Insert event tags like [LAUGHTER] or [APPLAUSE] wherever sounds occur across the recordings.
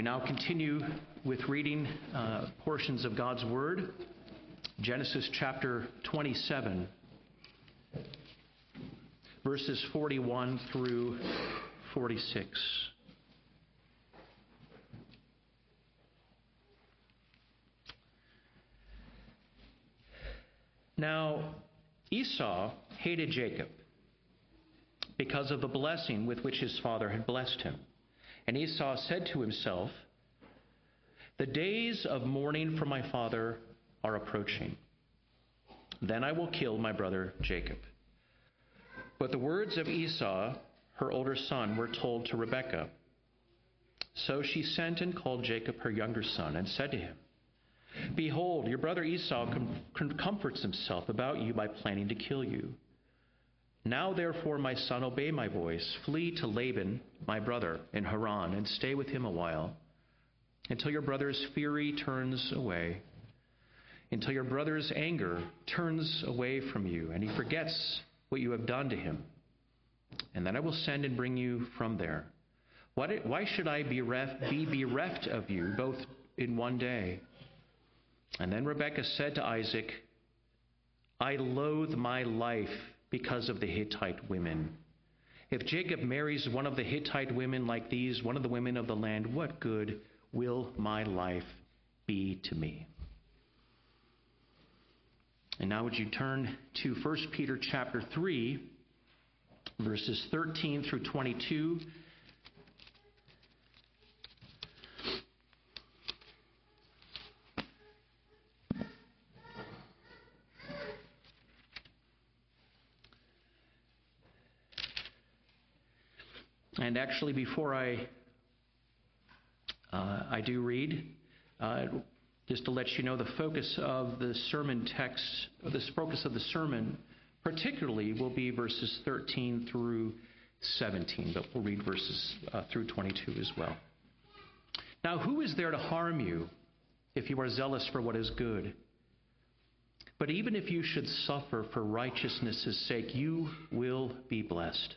We now continue with reading uh, portions of God's Word. Genesis chapter 27, verses 41 through 46. Now, Esau hated Jacob because of the blessing with which his father had blessed him. And Esau said to himself, The days of mourning for my father are approaching. Then I will kill my brother Jacob. But the words of Esau, her older son, were told to Rebekah. So she sent and called Jacob, her younger son, and said to him, Behold, your brother Esau com- comforts himself about you by planning to kill you. Now, therefore, my son, obey my voice. Flee to Laban, my brother, in Haran, and stay with him a while, until your brother's fury turns away, until your brother's anger turns away from you, and he forgets what you have done to him. And then I will send and bring you from there. Why should I be bereft of you both in one day? And then Rebekah said to Isaac, I loathe my life because of the Hittite women. If Jacob marries one of the Hittite women like these, one of the women of the land, what good will my life be to me? And now would you turn to 1 Peter chapter 3 verses 13 through 22 And actually, before I uh, I do read, uh, just to let you know, the focus of the sermon text, the focus of the sermon, particularly, will be verses 13 through 17, but we'll read verses uh, through 22 as well. Now, who is there to harm you if you are zealous for what is good? But even if you should suffer for righteousness' sake, you will be blessed.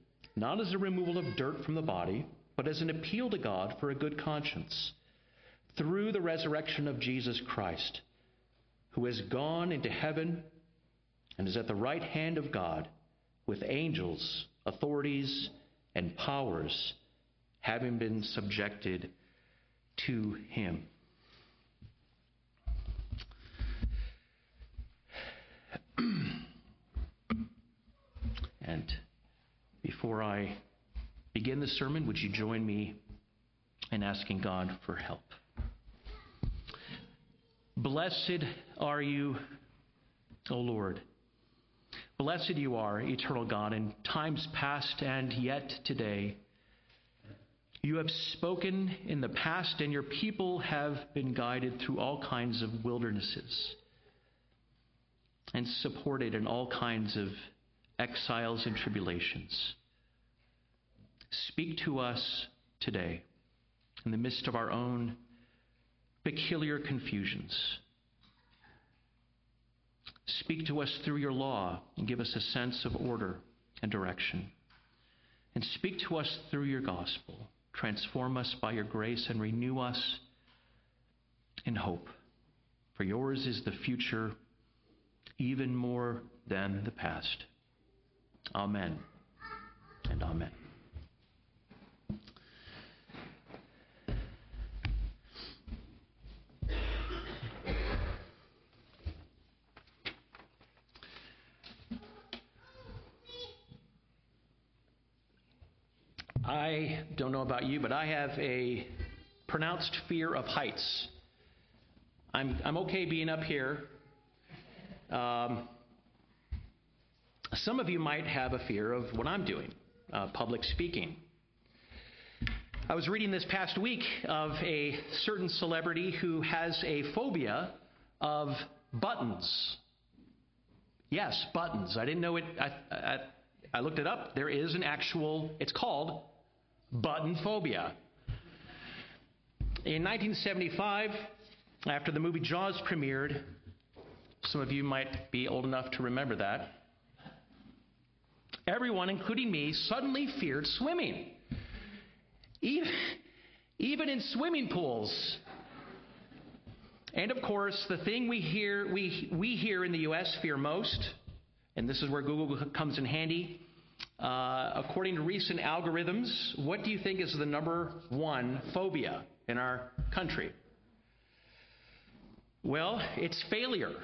not as a removal of dirt from the body, but as an appeal to God for a good conscience, through the resurrection of Jesus Christ, who has gone into heaven and is at the right hand of God with angels, authorities, and powers having been subjected to him. and before I begin the sermon, would you join me in asking God for help? Blessed are you, O Lord. Blessed you are, eternal God, in times past and yet today. You have spoken in the past, and your people have been guided through all kinds of wildernesses and supported in all kinds of exiles and tribulations. Speak to us today in the midst of our own peculiar confusions. Speak to us through your law and give us a sense of order and direction. And speak to us through your gospel. Transform us by your grace and renew us in hope. For yours is the future, even more than the past. Amen and amen. I don't know about you, but I have a pronounced fear of heights. I'm, I'm okay being up here. Um, some of you might have a fear of what I'm doing, uh, public speaking. I was reading this past week of a certain celebrity who has a phobia of buttons. Yes, buttons. I didn't know it. I, I, I looked it up. There is an actual, it's called button phobia. In 1975, after the movie Jaws premiered, some of you might be old enough to remember that. Everyone, including me, suddenly feared swimming. Even, even in swimming pools. And of course, the thing we hear, we, we hear in the U.S. fear most, and this is where Google comes in handy. Uh, according to recent algorithms, what do you think is the number one phobia in our country? Well, it's failure.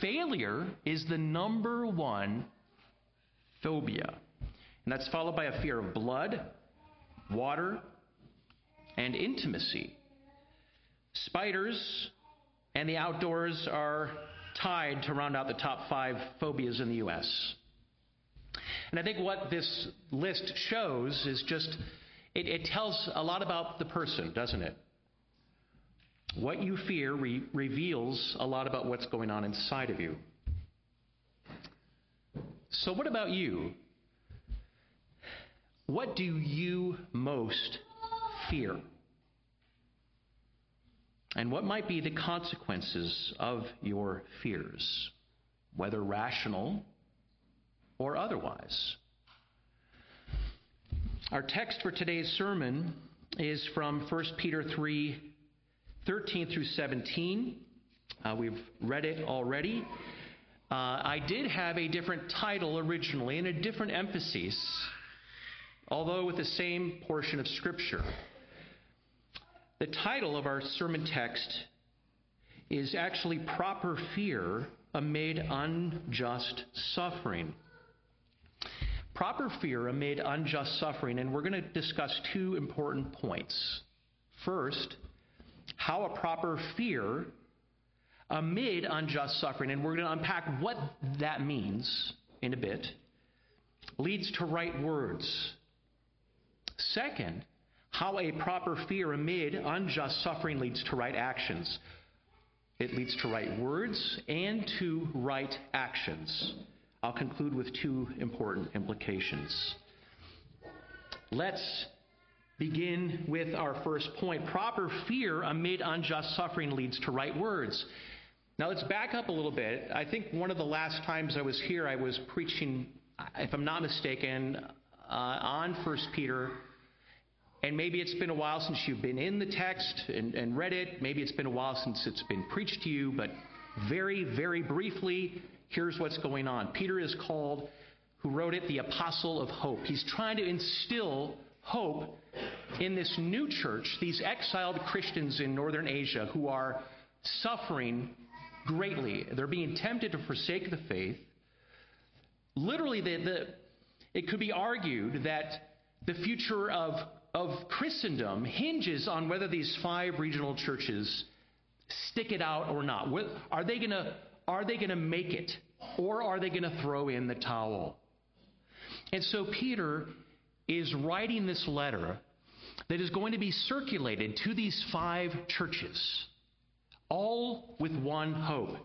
Failure is the number one phobia. And that's followed by a fear of blood, water, and intimacy. Spiders and the outdoors are tied to round out the top five phobias in the U.S. And I think what this list shows is just, it, it tells a lot about the person, doesn't it? What you fear re- reveals a lot about what's going on inside of you. So, what about you? What do you most fear? And what might be the consequences of your fears, whether rational or otherwise? Our text for today's sermon is from 1 Peter 3 13 through 17. Uh, we've read it already. Uh, I did have a different title originally and a different emphasis, although with the same portion of Scripture. The title of our sermon text is actually Proper Fear Amid Unjust Suffering. Proper fear amid unjust suffering, and we're going to discuss two important points. First, how a proper fear amid unjust suffering, and we're going to unpack what that means in a bit, leads to right words. Second, how a proper fear amid unjust suffering leads to right actions. It leads to right words and to right actions. I'll conclude with two important implications. Let's begin with our first point. Proper fear amid unjust suffering leads to right words. Now let's back up a little bit. I think one of the last times I was here, I was preaching, if I'm not mistaken, uh, on First Peter and maybe it's been a while since you've been in the text and, and, read it. Maybe it's been a while since it's been preached to you, but very, very briefly, here's what's going on. Peter is called, who wrote it, the apostle of hope. He's trying to instill hope in this new church, these exiled Christians in northern Asia who are suffering greatly. They're being tempted to forsake the faith. Literally, the, the, it could be argued that the future of of Christendom hinges on whether these five regional churches stick it out or not. Are they going to are they going to make it or are they going to throw in the towel? And so Peter is writing this letter that is going to be circulated to these five churches, all with one hope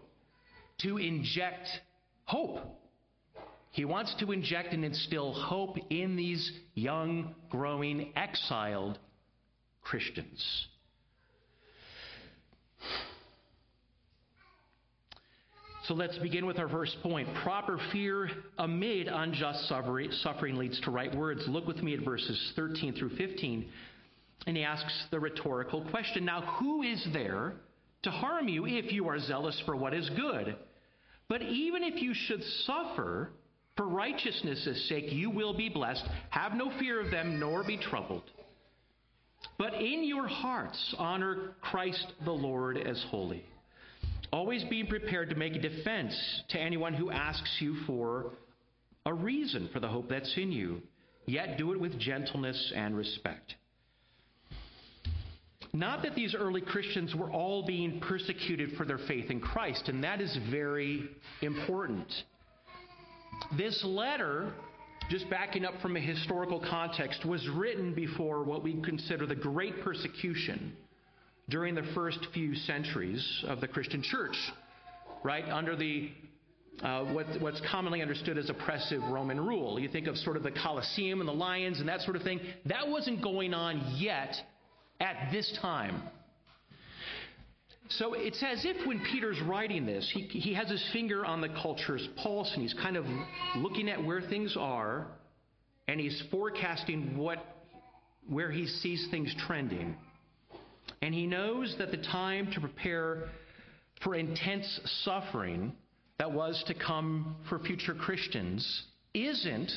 to inject hope he wants to inject and instill hope in these young, growing, exiled Christians. So let's begin with our first point. Proper fear amid unjust suffering leads to right words. Look with me at verses 13 through 15. And he asks the rhetorical question Now, who is there to harm you if you are zealous for what is good? But even if you should suffer for righteousness' sake, you will be blessed. Have no fear of them, nor be troubled. But in your hearts, honor Christ the Lord as holy. Always be prepared to make a defense to anyone who asks you for a reason for the hope that's in you. yet do it with gentleness and respect. Not that these early Christians were all being persecuted for their faith in Christ, and that is very important. This letter, just backing up from a historical context, was written before what we consider the Great Persecution during the first few centuries of the Christian church, right? Under the uh, what, what's commonly understood as oppressive Roman rule. You think of sort of the Colosseum and the lions and that sort of thing. That wasn't going on yet at this time. So it's as if when Peter's writing this, he, he has his finger on the culture's pulse and he's kind of looking at where things are and he's forecasting what, where he sees things trending. And he knows that the time to prepare for intense suffering that was to come for future Christians isn't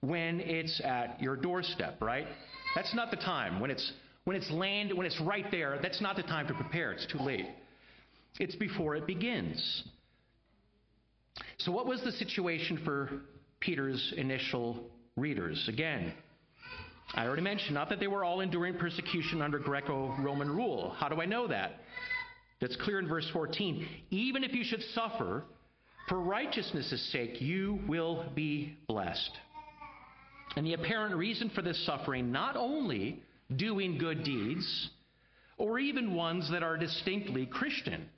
when it's at your doorstep, right? That's not the time. When it's when it's land, when it's right there, that's not the time to prepare. It's too late. It's before it begins. So, what was the situation for Peter's initial readers? Again, I already mentioned, not that they were all enduring persecution under Greco Roman rule. How do I know that? That's clear in verse 14. Even if you should suffer for righteousness' sake, you will be blessed. And the apparent reason for this suffering, not only doing good deeds, or even ones that are distinctly Christian.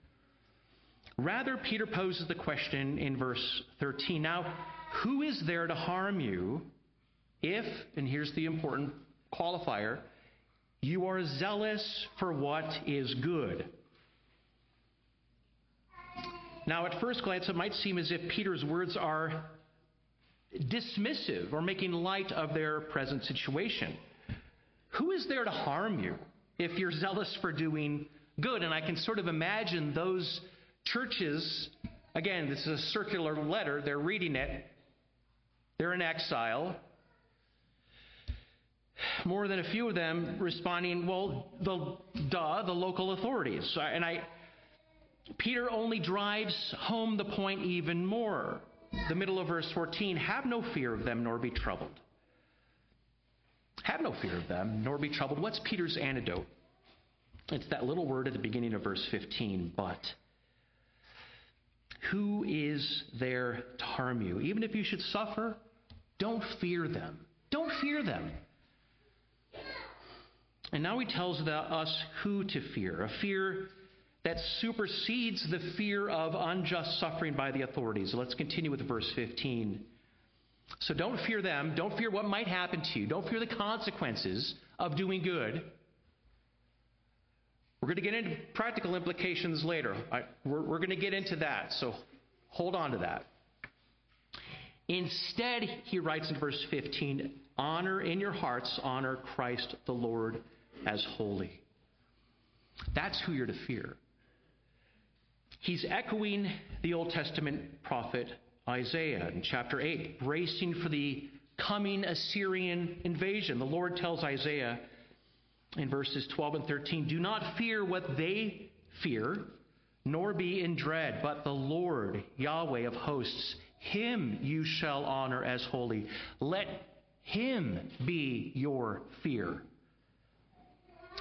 Rather, Peter poses the question in verse 13 Now, who is there to harm you if, and here's the important qualifier, you are zealous for what is good? Now, at first glance, it might seem as if Peter's words are dismissive or making light of their present situation. Who is there to harm you if you're zealous for doing good? And I can sort of imagine those churches, again, this is a circular letter, they're reading it, they're in exile. More than a few of them responding, well, the duh, the local authorities. And I, Peter only drives home the point even more. The middle of verse 14 Have no fear of them, nor be troubled. Have no fear of them, nor be troubled. What's Peter's antidote? It's that little word at the beginning of verse 15, but. Who is there to harm you? Even if you should suffer, don't fear them. Don't fear them. And now he tells us who to fear a fear that supersedes the fear of unjust suffering by the authorities. Let's continue with verse 15. So don't fear them. Don't fear what might happen to you. Don't fear the consequences of doing good. We're going to get into practical implications later. we're, we're going to get into that, so hold on to that. Instead, he writes in verse 15 honor in your hearts, honor Christ the Lord as holy. That's who you're to fear. He's echoing the Old Testament prophet Isaiah in chapter 8, bracing for the coming Assyrian invasion. The Lord tells Isaiah in verses 12 and 13 Do not fear what they fear, nor be in dread, but the Lord, Yahweh of hosts, him you shall honor as holy. Let him be your fear.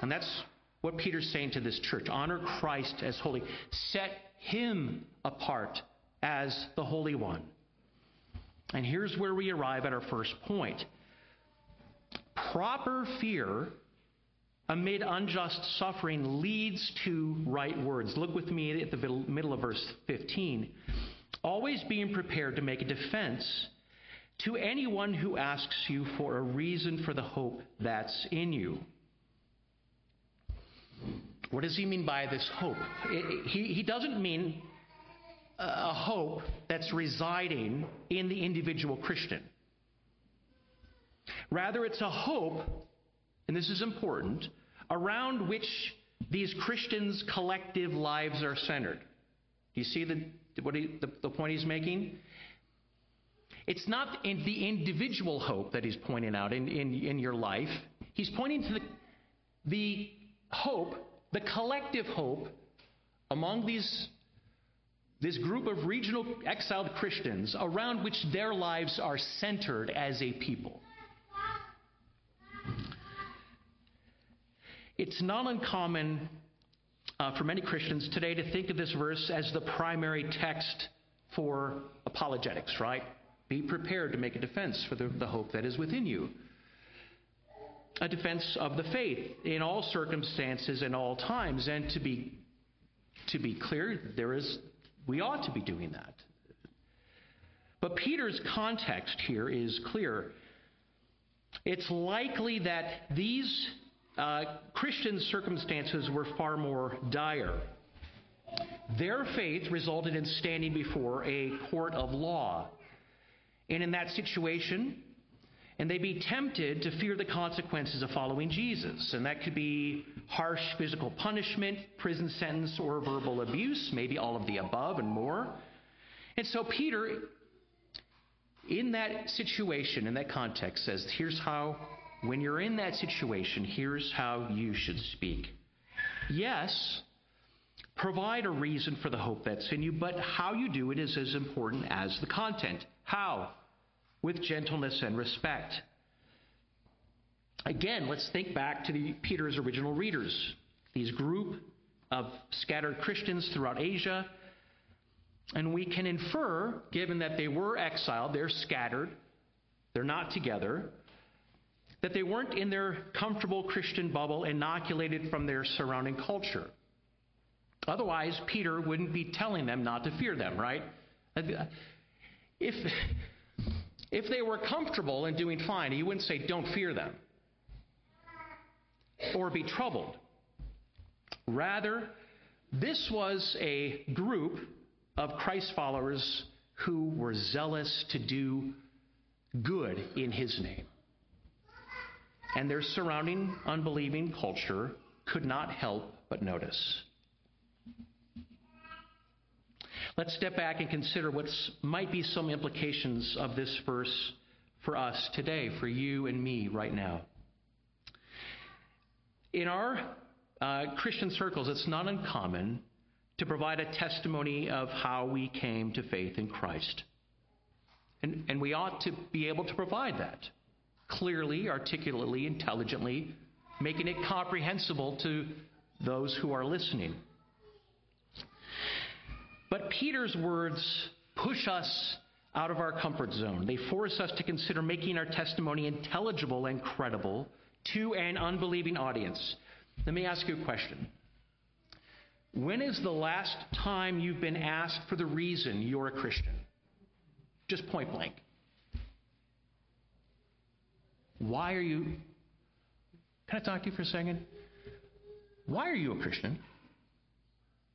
And that's what Peter's saying to this church. Honor Christ as holy. Set him apart as the Holy One. And here's where we arrive at our first point. Proper fear amid unjust suffering leads to right words. Look with me at the middle of verse 15. Always being prepared to make a defense to anyone who asks you for a reason for the hope that's in you. What does he mean by this hope? It, he, he doesn't mean a hope that's residing in the individual Christian. Rather, it's a hope, and this is important, around which these Christians' collective lives are centered. Do you see the, what he, the, the point he's making? It's not in the individual hope that he's pointing out in, in, in your life. He's pointing to the, the hope, the collective hope among these this group of regional exiled Christians around which their lives are centered as a people. It's not uncommon uh, for many Christians today to think of this verse as the primary text for apologetics, right? Be prepared to make a defense for the, the hope that is within you. A defense of the faith in all circumstances and all times. And to be to be clear, there is we ought to be doing that. But Peter's context here is clear. It's likely that these uh, Christian circumstances were far more dire. Their faith resulted in standing before a court of law. And in that situation, and they'd be tempted to fear the consequences of following Jesus. And that could be harsh physical punishment, prison sentence, or verbal abuse, maybe all of the above and more. And so Peter, in that situation, in that context, says, here's how when you're in that situation, here's how you should speak. Yes, provide a reason for the hope that's in you, but how you do it is as important as the content. How? With gentleness and respect. Again, let's think back to the, Peter's original readers, these group of scattered Christians throughout Asia. And we can infer, given that they were exiled, they're scattered, they're not together, that they weren't in their comfortable Christian bubble, inoculated from their surrounding culture. Otherwise, Peter wouldn't be telling them not to fear them, right? If, if they were comfortable and doing fine, he wouldn't say, don't fear them or be troubled. Rather, this was a group of Christ followers who were zealous to do good in his name and their surrounding unbelieving culture could not help but notice. Let's step back and consider what might be some implications of this verse for us today, for you and me right now. In our uh, Christian circles, it's not uncommon to provide a testimony of how we came to faith in Christ. And, and we ought to be able to provide that clearly, articulately, intelligently, making it comprehensible to those who are listening. But Peter's words push us out of our comfort zone. They force us to consider making our testimony intelligible and credible to an unbelieving audience. Let me ask you a question. When is the last time you've been asked for the reason you're a Christian? Just point blank. Why are you. Can I talk to you for a second? Why are you a Christian?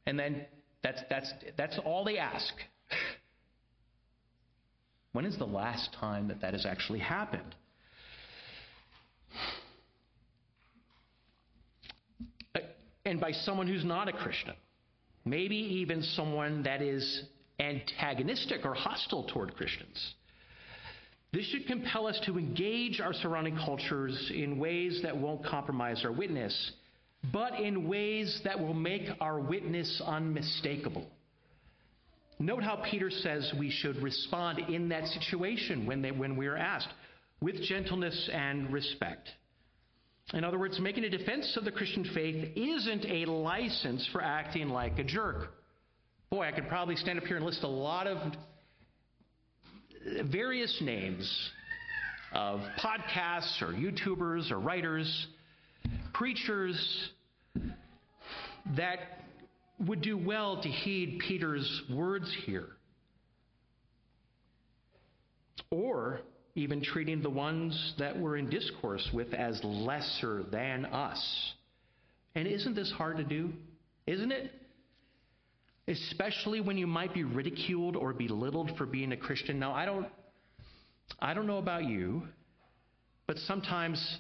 And then that's, that's, that's all they ask. When is the last time that that has actually happened? And by someone who's not a Christian. Maybe even someone that is antagonistic or hostile toward Christians. This should compel us to engage our surrounding cultures in ways that won't compromise our witness, but in ways that will make our witness unmistakable. Note how Peter says we should respond in that situation when, they, when we are asked with gentleness and respect. In other words, making a defense of the Christian faith isn't a license for acting like a jerk. Boy, I could probably stand up here and list a lot of various names of podcasts or YouTubers or writers, preachers that would do well to heed Peter's words here. Or even treating the ones that we're in discourse with as lesser than us. And isn't this hard to do? Isn't it? especially when you might be ridiculed or belittled for being a Christian. Now, I don't, I don't know about you, but sometimes,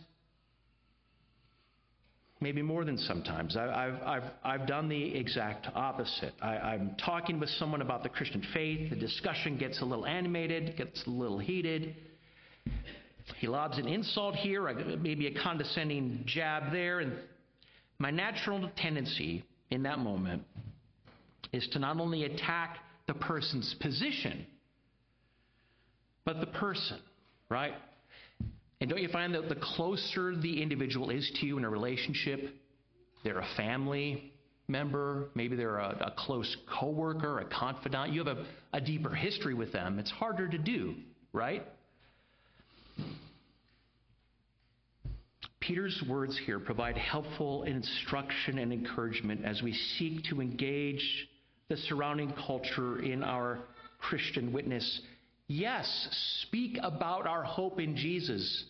maybe more than sometimes, I, have I've, I've done the exact opposite. I, I'm talking with someone about the Christian faith, the discussion gets a little animated, gets a little heated. He lobs an insult here, maybe a condescending jab there, and my natural tendency in that moment is to not only attack the person's position, but the person, right? And don't you find that the closer the individual is to you in a relationship, they're a family member, maybe they're a, a close coworker, a confidant. You have a, a deeper history with them. It's harder to do, right? Peter's words here provide helpful instruction and encouragement as we seek to engage the surrounding culture in our Christian witness. Yes, speak about our hope in Jesus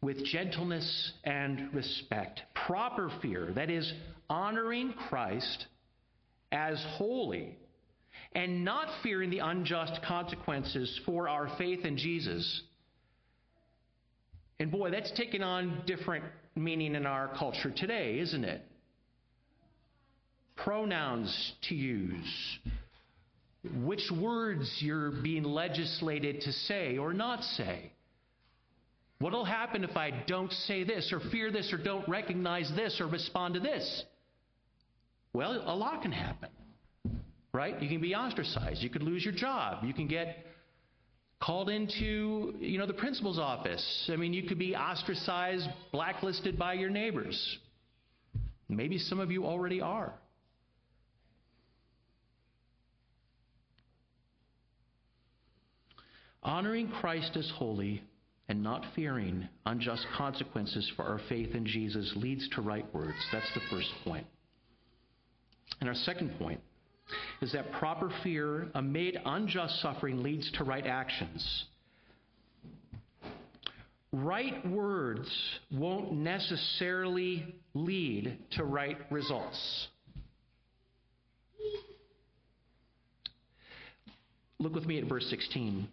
with gentleness and respect. Proper fear, that is, honoring Christ as holy and not fearing the unjust consequences for our faith in Jesus. And boy, that's taken on different meaning in our culture today, isn't it? Pronouns to use, which words you're being legislated to say or not say. What'll happen if I don't say this or fear this or don't recognize this or respond to this? Well, a lot can happen. Right? You can be ostracized. You could lose your job. You can get called into, you know, the principal's office. I mean, you could be ostracized, blacklisted by your neighbors. Maybe some of you already are. Honoring Christ as holy and not fearing unjust consequences for our faith in Jesus leads to right words. That's the first point. And our second point is that proper fear amid unjust suffering leads to right actions. Right words won't necessarily lead to right results. Look with me at verse 16.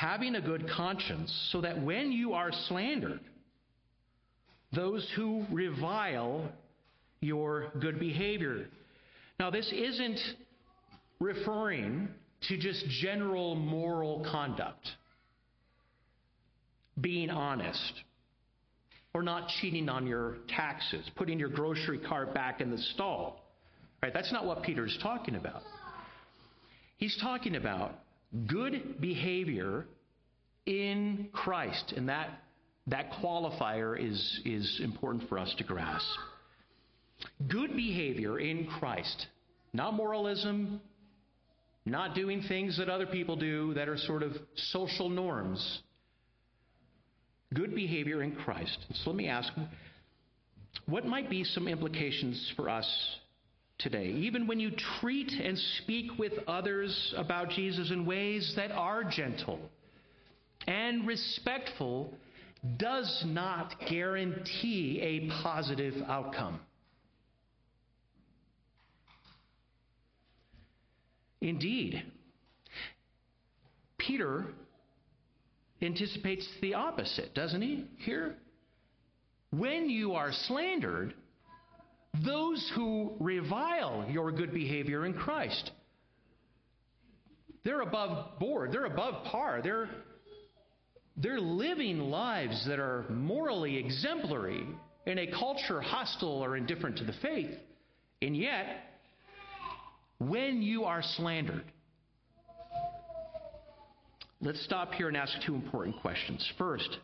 Having a good conscience, so that when you are slandered, those who revile your good behavior. Now, this isn't referring to just general moral conduct, being honest, or not cheating on your taxes, putting your grocery cart back in the stall. Right? That's not what Peter's talking about. He's talking about good behavior in Christ, and that that qualifier is, is important for us to grasp. Good behavior in Christ, not moralism, not doing things that other people do that are sort of social norms. Good behavior in Christ. So let me ask what might be some implications for us today? Even when you treat and speak with others about Jesus in ways that are gentle and respectful, does not guarantee a positive outcome. Indeed, Peter anticipates the opposite, doesn't he? Here, when you are slandered, those who revile your good behavior in Christ, they're above board, they're above par, they're, they're living lives that are morally exemplary in a culture hostile or indifferent to the faith. And yet, when you are slandered. Let's stop here and ask two important questions. First,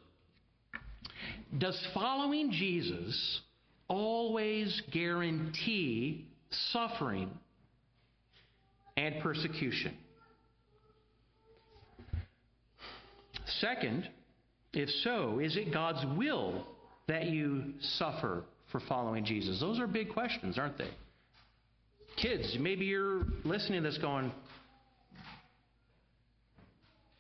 does following Jesus always guarantee suffering and persecution? Second, if so, is it God's will that you suffer for following Jesus? Those are big questions, aren't they? Kids, maybe you're listening to this going,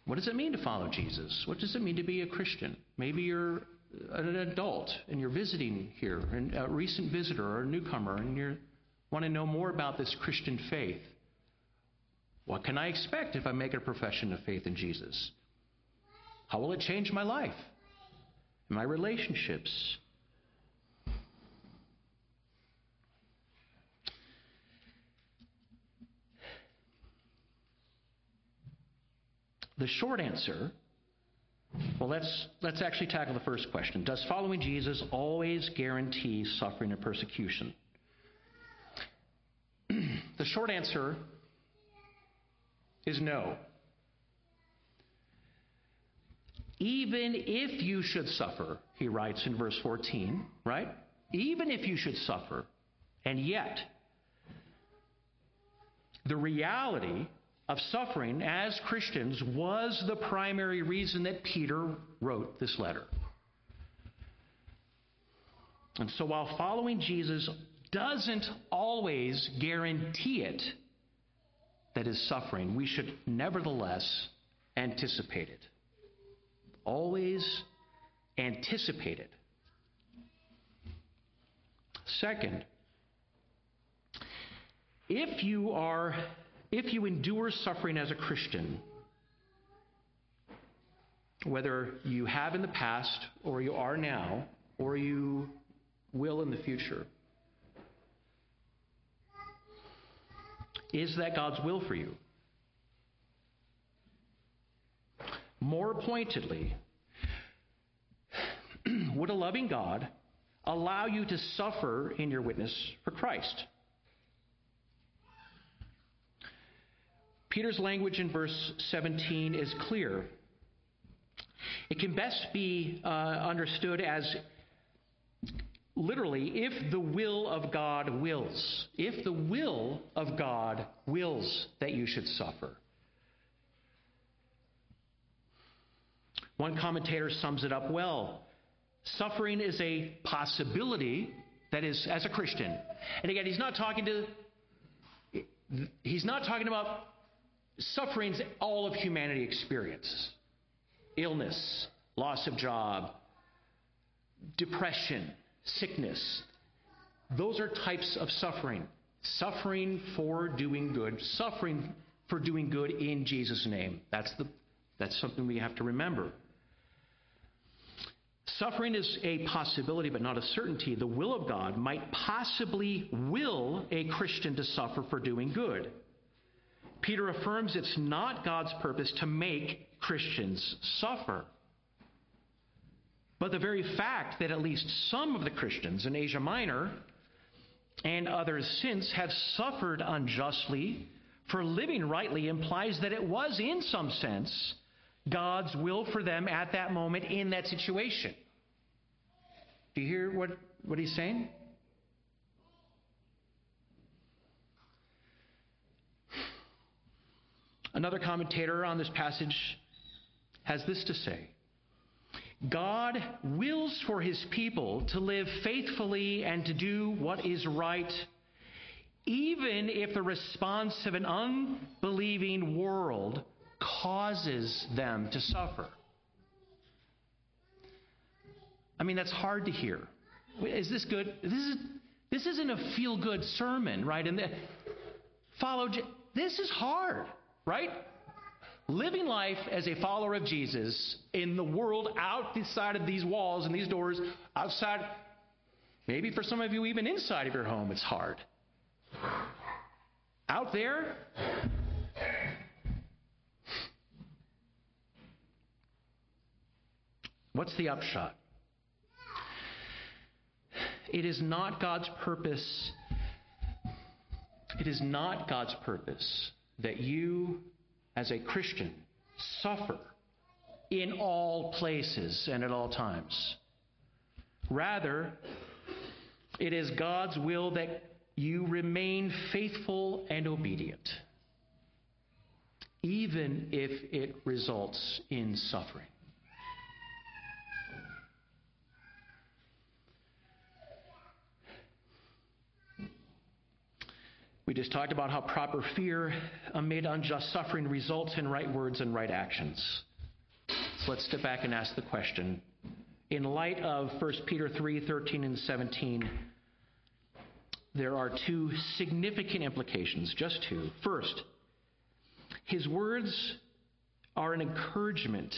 what does it mean to follow Jesus? What does it mean to be a Christian? Maybe you're Uh, an adult and you're visiting here, and a recent visitor or a newcomer, and you want to know more about this Christian faith. What can I expect if I make a profession of faith in Jesus? How will it change my life, And my relationships, The short answer well, let's, let's actually tackle the first question. Does following Jesus always guarantee suffering and persecution? [CLEARS THROAT] the short answer is no. Even if you should suffer, he writes in verse 14, right? even if you should suffer, and yet, the reality of suffering as Christians was the primary reason that Peter wrote this letter. And so while following Jesus doesn't always guarantee it, that is suffering, we should nevertheless anticipate it. Always anticipate it. Second, if you are if you endure suffering as a Christian, whether you have in the past or you are now or you will in the future, is that God's will for you? More pointedly, [CLEARS THROAT] would a loving God allow you to suffer in your witness for Christ? Peter's language in verse 17 is clear. It can best be uh, understood as literally, if the will of God wills. If the will of God wills that you should suffer. One commentator sums it up well. Suffering is a possibility, that is, as a Christian. And again, he's not talking to, he's not talking about sufferings all of humanity experiences illness, loss of job, depression, sickness. Those are types of suffering. Suffering for doing good, suffering for doing good in Jesus' name. That's, the, that's something we have to remember. Suffering is a possibility, but not a certainty. The will of God might possibly will a Christian to suffer for doing good. Peter affirms it's not God's purpose to make Christians suffer. But the very fact that at least some of the Christians in Asia Minor and others since have suffered unjustly for living rightly implies that it was, in some sense, God's will for them at that moment in that situation. Do you hear what, what he's saying? Another commentator on this passage has this to say God wills for his people to live faithfully and to do what is right, even if the response of an unbelieving world causes them to suffer. I mean, that's hard to hear. Is this good? This, is, this isn't a feel good sermon, right? And the, follow, this is hard right? Living life as a follower of Jesus in the world outside of these walls and these doors, outside, maybe for some of you, even inside of your home, it's hard. Out there, what's the upshot? It is not God's purpose. It is not God's purpose that you, as a Christian, suffer in all places and at all times. Rather, it is God's will that you remain faithful and obedient, even if it results in suffering. We just talked about how proper fear uh, amid unjust suffering results in right words and right actions. So let's step back and ask the question. In light of 1 Peter 3 13 and 17, there are two significant implications, just two. First, his words are an encouragement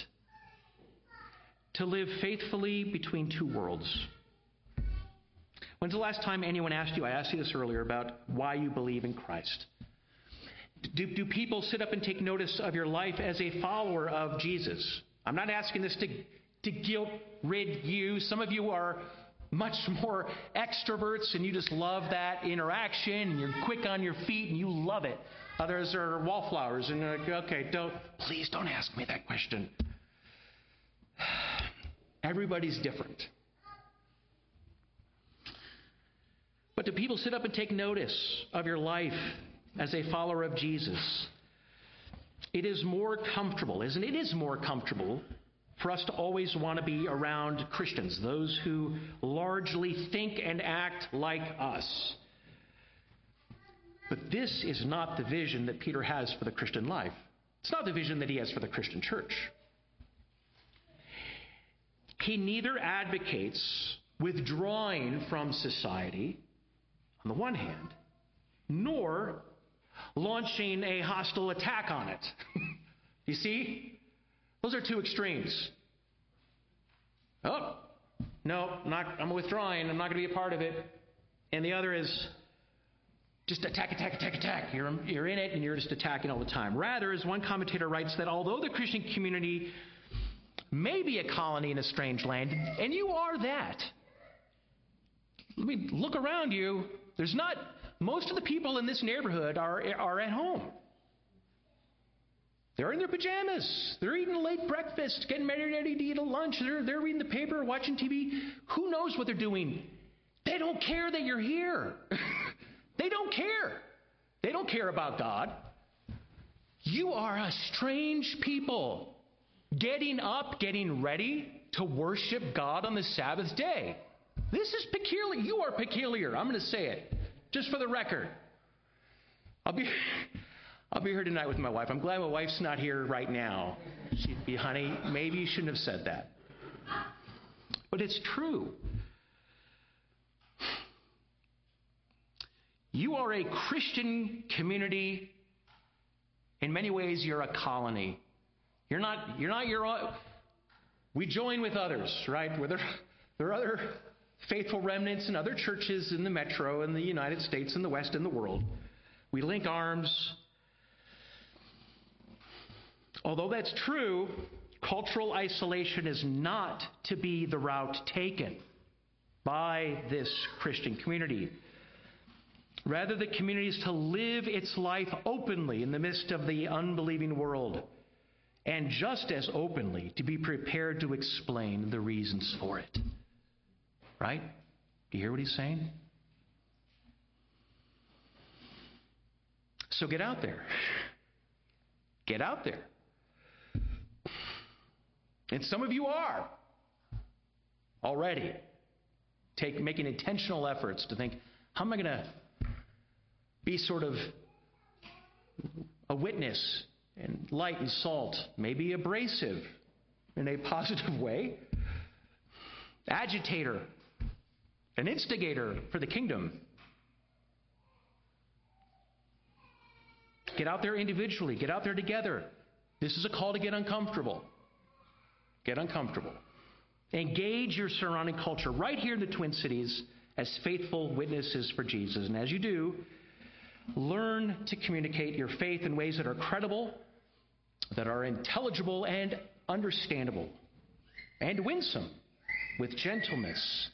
to live faithfully between two worlds When's the last time anyone asked you, I asked you this earlier, about why you believe in Christ? Do, do people sit up and take notice of your life as a follower of Jesus? I'm not asking this to, to guilt rid you. Some of you are much more extroverts and you just love that interaction and you're quick on your feet and you love it. Others are wallflowers and you're like, okay, don't, please don't ask me that question. [SIGHS] Everybody's different. Do people sit up and take notice of your life as a follower of Jesus? It is more comfortable, isn't it? It is more comfortable for us to always want to be around Christians, those who largely think and act like us. But this is not the vision that Peter has for the Christian life. It's not the vision that he has for the Christian church. He neither advocates withdrawing from society, on the one hand, nor launching a hostile attack on it. [LAUGHS] you see? Those are two extremes. Oh, no, not, I'm withdrawing. I'm not going to be a part of it. And the other is just attack, attack, attack, attack. You're, you're in it and you're just attacking all the time. Rather, as one commentator writes, that although the Christian community may be a colony in a strange land, and you are that, I mean, look around you. There's not, most of the people in this neighborhood are, are at home. They're in their pajamas. They're eating a late breakfast, getting ready to eat a lunch. They're, they're reading the paper, watching TV. Who knows what they're doing? They don't care that you're here. [LAUGHS] they don't care. They don't care about God. You are a strange people getting up, getting ready to worship God on the Sabbath day. This is peculiar. You are peculiar. I'm going to say it just for the record. I'll be. [LAUGHS] I'll be here tonight with my wife. I'm glad my wife's not here right now. She'd be, honey, maybe you shouldn't have said that. But it's true. You are a Christian community. In many ways, you're a colony. You're not, you're not your own. We join with others, right? Where there, there are other faithful remnants in other churches in the metro, in the United States, in the West, in the world. We link arms. Although that's true, cultural isolation is not to be the route taken by this Christian community. Rather, the community is to live its life openly in the midst of the unbelieving world, and just as openly to be prepared to explain the reasons for it. Right? Do you hear what he's saying? So get out there. Get out there. And some of you are already take, making intentional efforts to think, how am I going to be sort of a witness and light and salt, maybe abrasive in a [LAUGHS] positive way, agitator, an instigator for the kingdom. Get out there individually, get out there together. This is a call to get uncomfortable. Get uncomfortable. Engage your surrounding culture right here in the Twin Cities as faithful witnesses for Jesus. And as you do, learn to communicate your faith in ways that are credible, that are intelligible and understandable, and winsome, with gentleness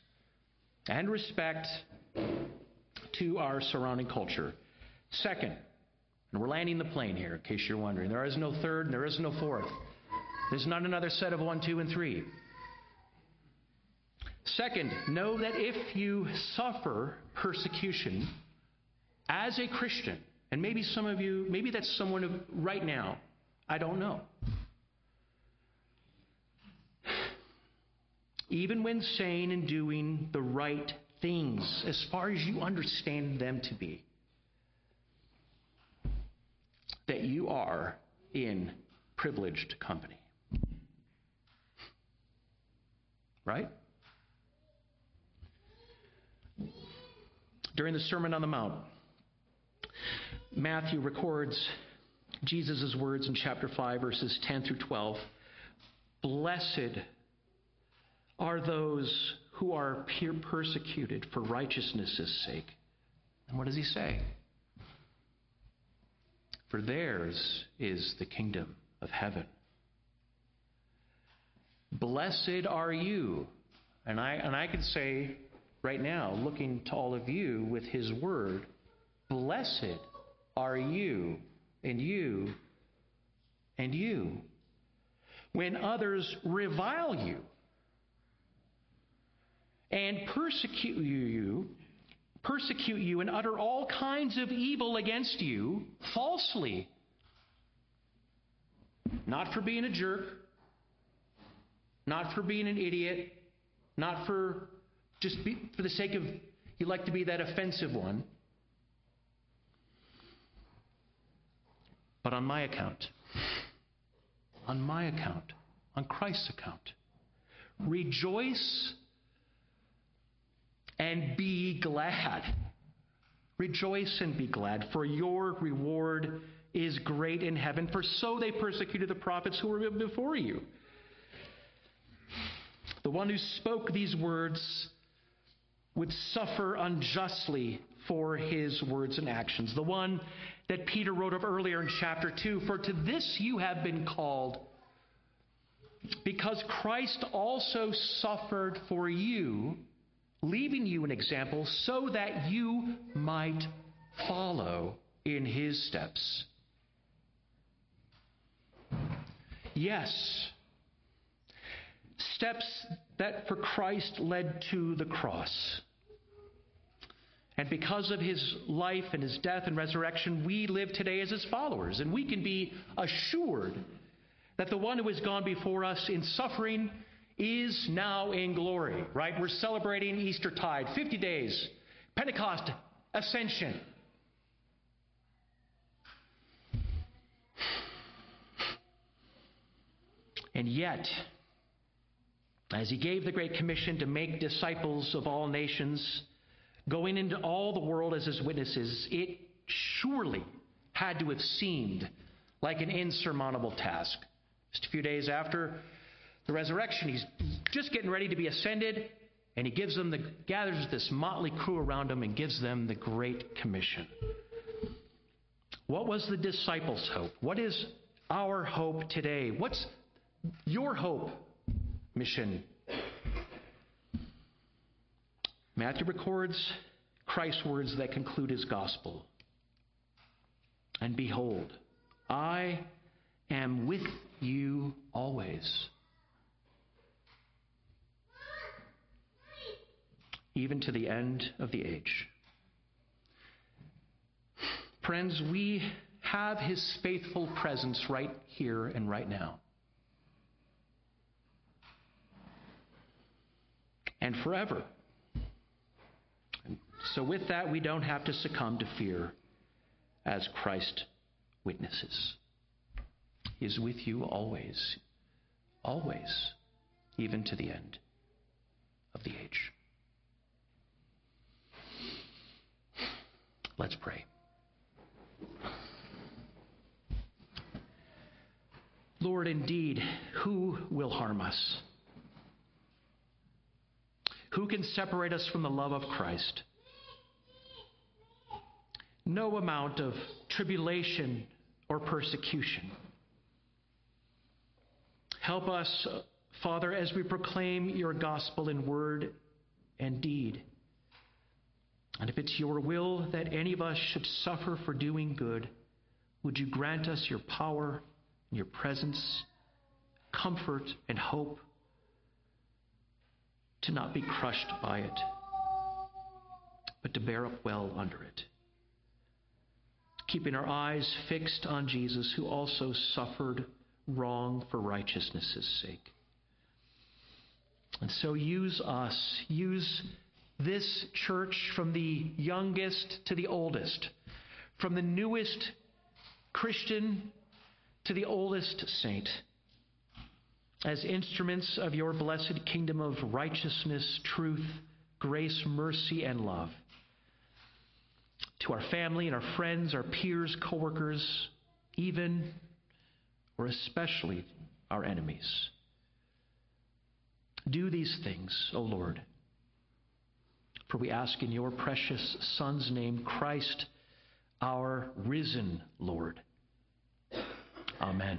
and respect to our surrounding culture. Second, and we're landing the plane here, in case you're wondering, there is no third and there is no fourth. There's not another set of one, two, and three. Second, know that if you suffer persecution as a Christian, and maybe some of you, maybe that's someone right now, I don't know. Even when saying and doing the right things, as far as you understand them to be, that you are in privileged company. Right? During the Sermon on the Mount, Matthew records Jesus' words in chapter 5, verses 10 through 12. Blessed are those who are persecuted for righteousness' sake. And what does he say? For theirs is the kingdom of heaven. Blessed are you. And I, and I could say right now, looking to all of you with his word, blessed are you, and you, and you. When others revile you and persecute you, persecute you and utter all kinds of evil against you falsely. Not for being a jerk, not for being an idiot, not for just be, for the sake of you like to be that offensive one, but on my account. On my account. On Christ's account. Rejoice and be glad. Rejoice and be glad, for your reward is great in heaven, for so they persecuted the prophets who were before you. The one who spoke these words would suffer unjustly for his words and actions. The one that Peter wrote of earlier in chapter 2 For to this you have been called, because Christ also suffered for you leaving you an example so that you might follow in his steps. Yes, steps that for Christ led to the cross. And because of his life and his death and resurrection, we live today as his followers. And we can be assured that the one who has gone before us in suffering is now in glory, right? We're celebrating Easter tide, 50 days, Pentecost, ascension. And yet, as he gave the Great Commission to make disciples of all nations, going into all the world as his witnesses, it surely had to have seemed like an insurmountable task. Just a few days after the resurrection. He's just getting ready to be ascended, and he gives them the gathers this motley crew around him and gives them the Great Commission. What was the disciples' hope? What is our hope today? What's your hope, mission? Matthew records Christ's words that conclude his gospel. And behold, I am with you always even to the end of the age. Friends, we have his faithful presence right here and right now. And forever. So, with that, we don't have to succumb to fear as Christ witnesses. He is with you always, always, even to the end of the age. Let's pray. Lord, indeed, who will harm us? Who can separate us from the love of Christ? No amount of tribulation or persecution. Help us, Father, as we proclaim your gospel in word and deed. And if it's your will that any of us should suffer for doing good, would you grant us your power your presence, comfort and hope to not be crushed by it, but to bear up well under it? Keeping our eyes fixed on Jesus, who also suffered wrong for righteousness' sake. And so use us, use this church from the youngest to the oldest, from the newest Christian to the oldest saint, as instruments of your blessed kingdom of righteousness, truth, grace, mercy, and love. To our family and our friends, our peers, coworkers, even or especially our enemies. Do these things, O Lord for we ask in your precious Son's name, Christ, our risen Lord. Amen.